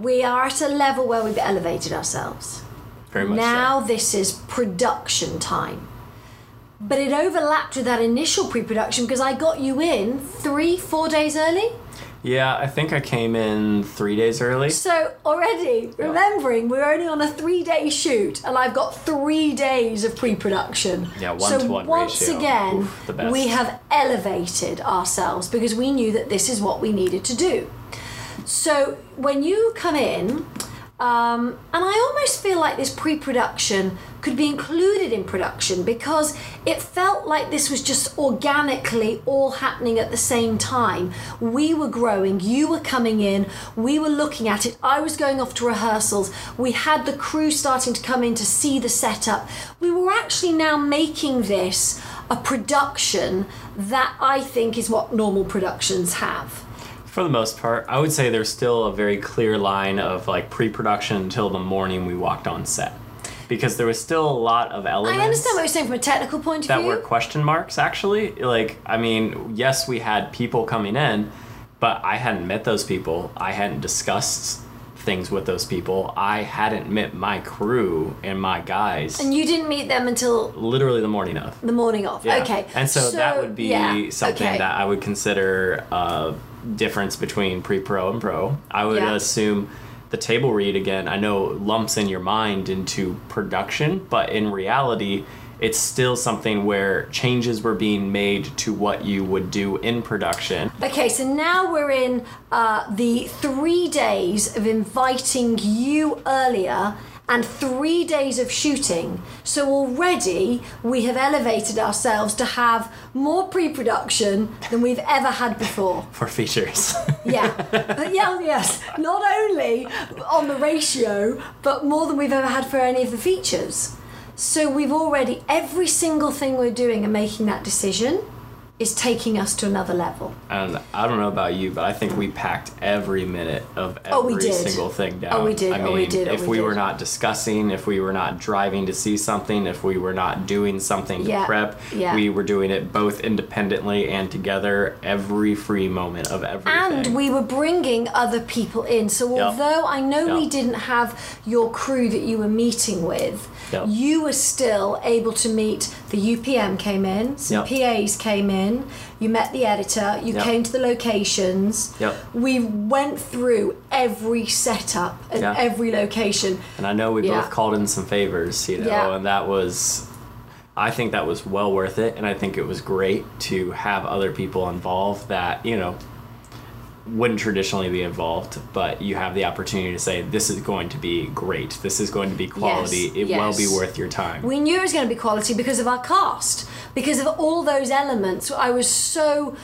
we are at a level where we've elevated ourselves. Very much now so. this is production time. But it overlapped with that initial pre production because I got you in three, four days early. Yeah, I think I came in three days early. So already, remembering we're only on a three day shoot and I've got three days of pre production. Yeah, one so to one once ratio. again, Oof, we have elevated ourselves because we knew that this is what we needed to do. So when you come in, um, and I almost feel like this pre production could be included in production because it felt like this was just organically all happening at the same time. We were growing, you were coming in, we were looking at it, I was going off to rehearsals, we had the crew starting to come in to see the setup. We were actually now making this a production that I think is what normal productions have. For the most part, I would say there's still a very clear line of like pre-production until the morning we walked on set, because there was still a lot of elements. I understand what you're saying from a technical point of that view. That were question marks actually like i mean yes we had people coming in but i hadn't met those people i hadn't discussed things with those people i hadn't met my crew and my guys and you didn't meet them until literally the morning of the morning of. Yeah. Okay. and so, that would be yeah, something okay. that i would consider a difference between pre-pro and pro i would Yeah. assume the table read again i know lumps in your mind into production but in reality it's still something where changes were being made to what you would do in production Okay, so now we're in uh, the three days of inviting you earlier and three days of shooting. So already we have elevated ourselves to have more pre production than we've ever had before. for features Yeah. But yeah, oh yes. Not only on the ratio, but more than we've ever had for any of the features. So we've already, every single thing we're doing and making that decision is taking us to another level. and i don't know about you but i think we packed every minute of every Oh, we did. single thing down Oh, we did. i Oh, we did. Oh, if we we did. were not discussing if we were not driving to see something if we were not doing something to Yeah. prep Yeah. we were doing it both independently and together every free moment of everything And we were bringing other people in. So Yep. although I know we didn't have your crew that you were meeting with, Yep. you were still able to meet the UPM came in, some Yep. PAs came in, you met the editor, you Yep. came to the locations. Yep. We went through every setup and Yeah. every location. And I know we Yeah. both called in some favors, you know, Yeah. and that was, I think that was well worth it. And I think it was great to have other people involved that, you know, wouldn't traditionally be involved, but you have the opportunity to say, this is going to be great. This is going to be quality. Yes, it will be worth your time. We knew it was going to be quality because of our cast, because of all those elements. I was so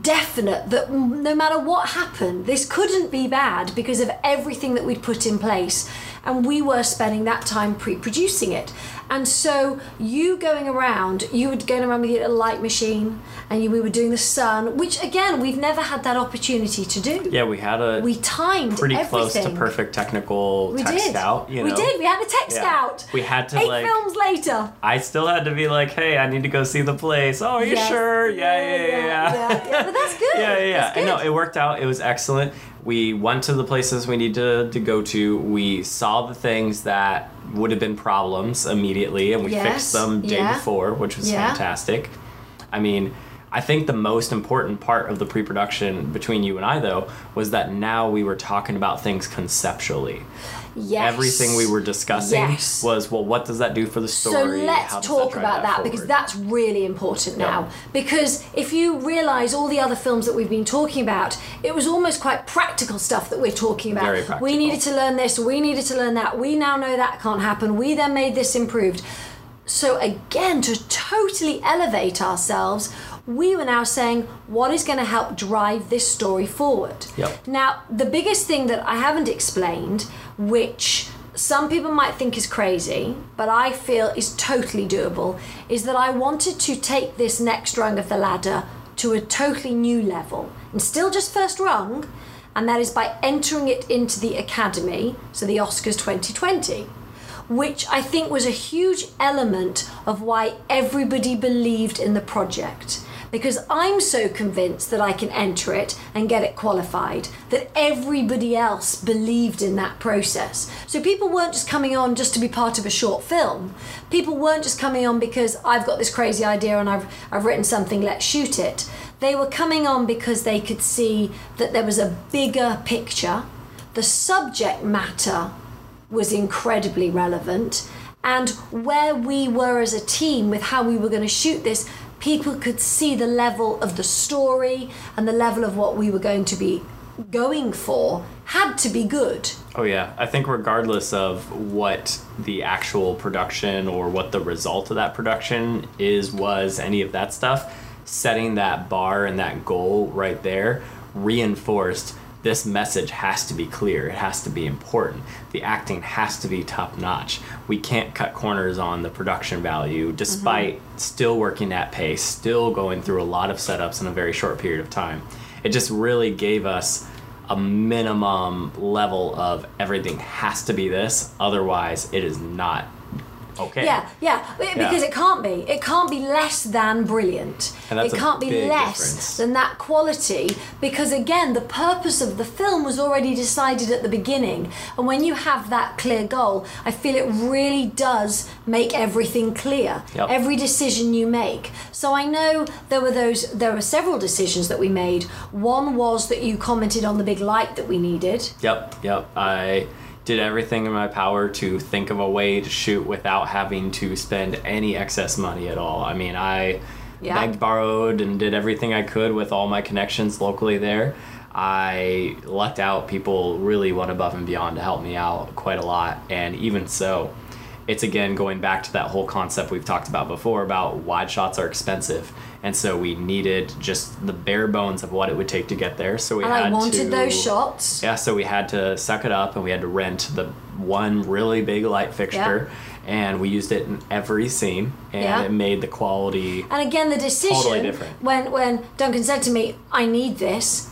definite that no matter what happened, this couldn't be bad because of everything that we'd put in place. And we were spending that time pre producing it. And so, you going around, you were going around with your light machine, and you, we were doing the sun, which again, we've never had that opportunity to do. yeah, we had a We timed pretty everything. close to perfect technical We tech did. scout. You know? We did. We had a tech Yeah. scout. We had to Eight like. films later. I still had to be like, hey, I need to go see the place. Oh, are you Yes. sure? Yeah, yeah, yeah, yeah. yeah, yeah. But that's good. yeah, yeah, yeah. Know it worked out. It was excellent. We went to the places we needed to, to go to. We saw the things that would have been problems immediately, and we Yes, fixed them day yeah. before, which was Yeah. fantastic. I mean, I think the most important part of the pre-production between you and I, though, was that now we were talking about things conceptually. Yes. Everything we were discussing Yes. was, well, what does that do for the story? So let's talk drive about that, because that's really important Yeah. now. Because if you realise all the other films that we've been talking about, it was almost quite practical stuff that we're talking about. Very We needed to learn this, we needed to learn that, we now know that can't happen, we then made this improved. So again, to totally elevate ourselves, we were now saying what is going to help drive this story forward. Yep. Now, the biggest thing that I haven't explained, which some people might think is crazy, but I feel is totally doable, is that I wanted to take this next rung of the ladder to a totally new level. And still just first rung, and that is by entering it into the Academy, so the Oscars 2020 which I think was a huge element of why everybody believed in the project. Because I'm so convinced that I can enter it and get it qualified that everybody else believed in that process. So people weren't just coming on just to be part of a short film. People weren't just coming on because I've got this crazy idea and I've, I've written something, let's shoot it. They were coming on because they could see that there was a bigger picture. The subject matter was incredibly relevant and where we were as a team with how we were going to shoot this people could see the level of the story and the level of what we were going to be going for had to be good. Oh yeah, I think regardless of what the actual production or what the result of that production is, was any of that stuff, setting that bar and that goal right there reinforced this message has to be clear. It has to be important. The acting has to be top notch. We can't cut corners on the production value mm-hmm. despite still working at pace, still going through a lot of setups in a very short period of time. It just really gave us a minimum level of everything has to be this, otherwise, it is not okay. Yeah, yeah, because Yeah. it can't be. It can't be less than brilliant. And that's it can't be less difference. than that quality because again, the purpose of the film was already decided at the beginning. And when you have that clear goal, I feel it really does make everything clear. Yep. Every decision you make. So I know there were those there were several decisions that we made. One was that you commented on the big light that we needed. Yep, yep. I did everything in my power to think of a way to shoot without having to spend any excess money at all. I mean, I Yeah. begged, borrowed, and did everything I could with all my connections locally there. I lucked out. People really went above and beyond to help me out quite a lot. And even so, it's again going back to that whole concept we've talked about before about wide shots are expensive. And so we needed just the bare bones of what it would take to get there. So we had to And had I wanted to, those shots. yeah, so we had to suck it up and we had to rent the one really big light fixture and we used it in every scene and Yeah. it made the quality And again, the decision Totally different. when when Duncan said to me, "I need this,"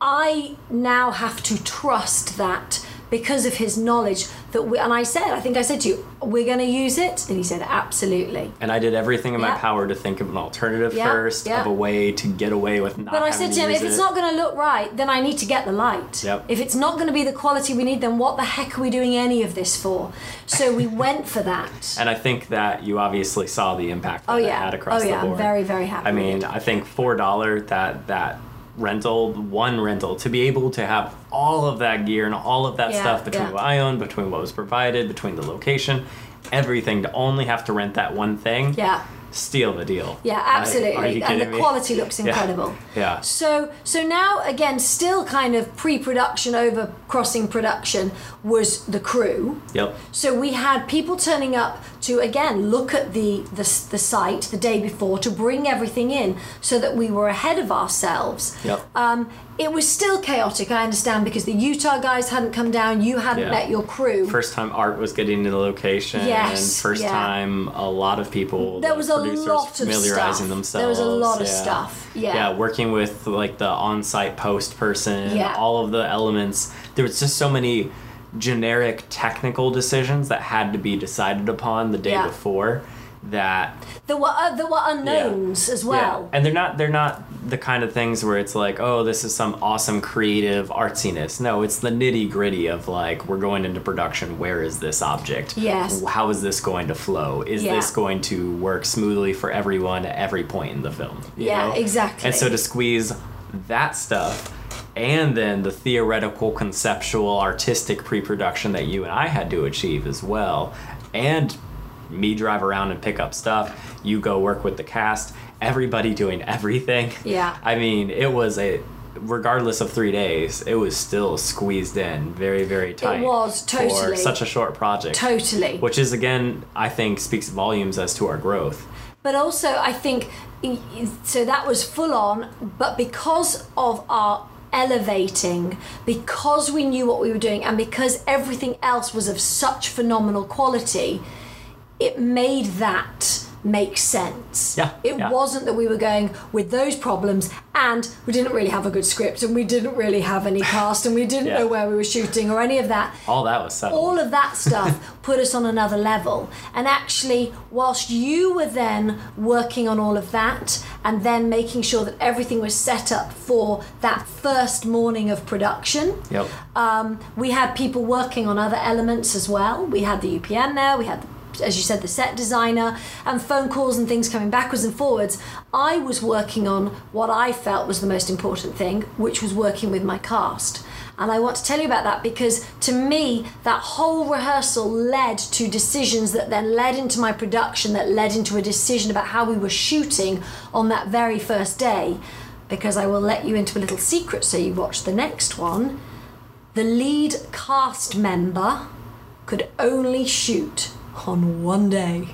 I now have to trust that because of his knowledge that we. And I said, I think I said to you, "We're going to use it," and he said, "Absolutely." and I did everything in my Yeah. power to think of an alternative Yeah, first yeah. of a way to get away with not But I said to him, if it's it. not going to look right, then I need to get the light. Yep. If it's not going to be the quality we need, then what the heck are we doing any of this for? So we went for that. and I think that you obviously saw the impact oh, that Oh it yeah. had across oh, the board oh yeah. I'm very very happy. I mean. I think four dollar that that rental, one rental, to be able to have all of that gear and all of that Yeah, stuff between yeah. what I owned, between what was provided, between the location, everything to only have to rent that one thing. yeah. Steal the deal. Yeah, Like, are absolutely. you and the me? quality looks Yeah. incredible. Yeah. So so now again still kind of pre-production over crossing production was the crew. Yep. So we had people turning up to again look at the, the the site the day before to bring everything in so that we were ahead of ourselves. Yep. Um, it was still chaotic, I understand, because the Utah guys hadn't come down. You hadn't Yeah. met your crew. First time Art was getting to the location. Yes, First yeah. time a lot of people. There the was a lot of familiarizing stuff. themselves. There was a lot of yeah. stuff. Yeah. Yeah, working with like the on-site post person, Yeah. all of the elements. There was just so many generic technical decisions that had to be decided upon the day before that There were uh, there were unknowns as well. yeah. And they're not they're not the kind of things where it's like, oh, this is some awesome creative artsiness. No, it's the nitty gritty of like, we're going into production. Where is this object? Yes. How is this going to flow? Is Yeah. this going to work smoothly for everyone at every point in the film? Yeah, know? exactly. And so to squeeze that stuff and then the theoretical, conceptual, artistic pre-production that you and I had to achieve as well, and me drive around and pick up stuff, you go work with the cast, everybody doing everything. Yeah. I mean, it was a regardless of three days, it was still squeezed in very, very tight. It was, totally for such a short project. Totally. Which is again, I think, speaks volumes as to our growth. But also, I think so that was full on, but because of our elevating, because we knew what we were doing, and because everything else was of such phenomenal quality, it made that make sense. Yeah, It yeah. wasn't that we were going with those problems and we didn't really have a good script and we didn't really have any cast and we didn't Yeah. know where we were shooting or any of that All that was settled. all of that stuff put us on another level. And actually, whilst you were then working on all of that and then making sure that everything was set up for that first morning of production, Yep. um, we had people working on other elements as well. We had the UPM there, we had as you said, the set designer and phone calls and things coming backwards and forwards. I was working on what I felt was the most important thing, which was working with my cast. And I want to tell you about that because to me, that whole rehearsal led to decisions that then led into my production, that led into a decision about how we were shooting on that very first day. Because I will let you into a little secret so you watch the next one. The lead cast member could only shoot on one day.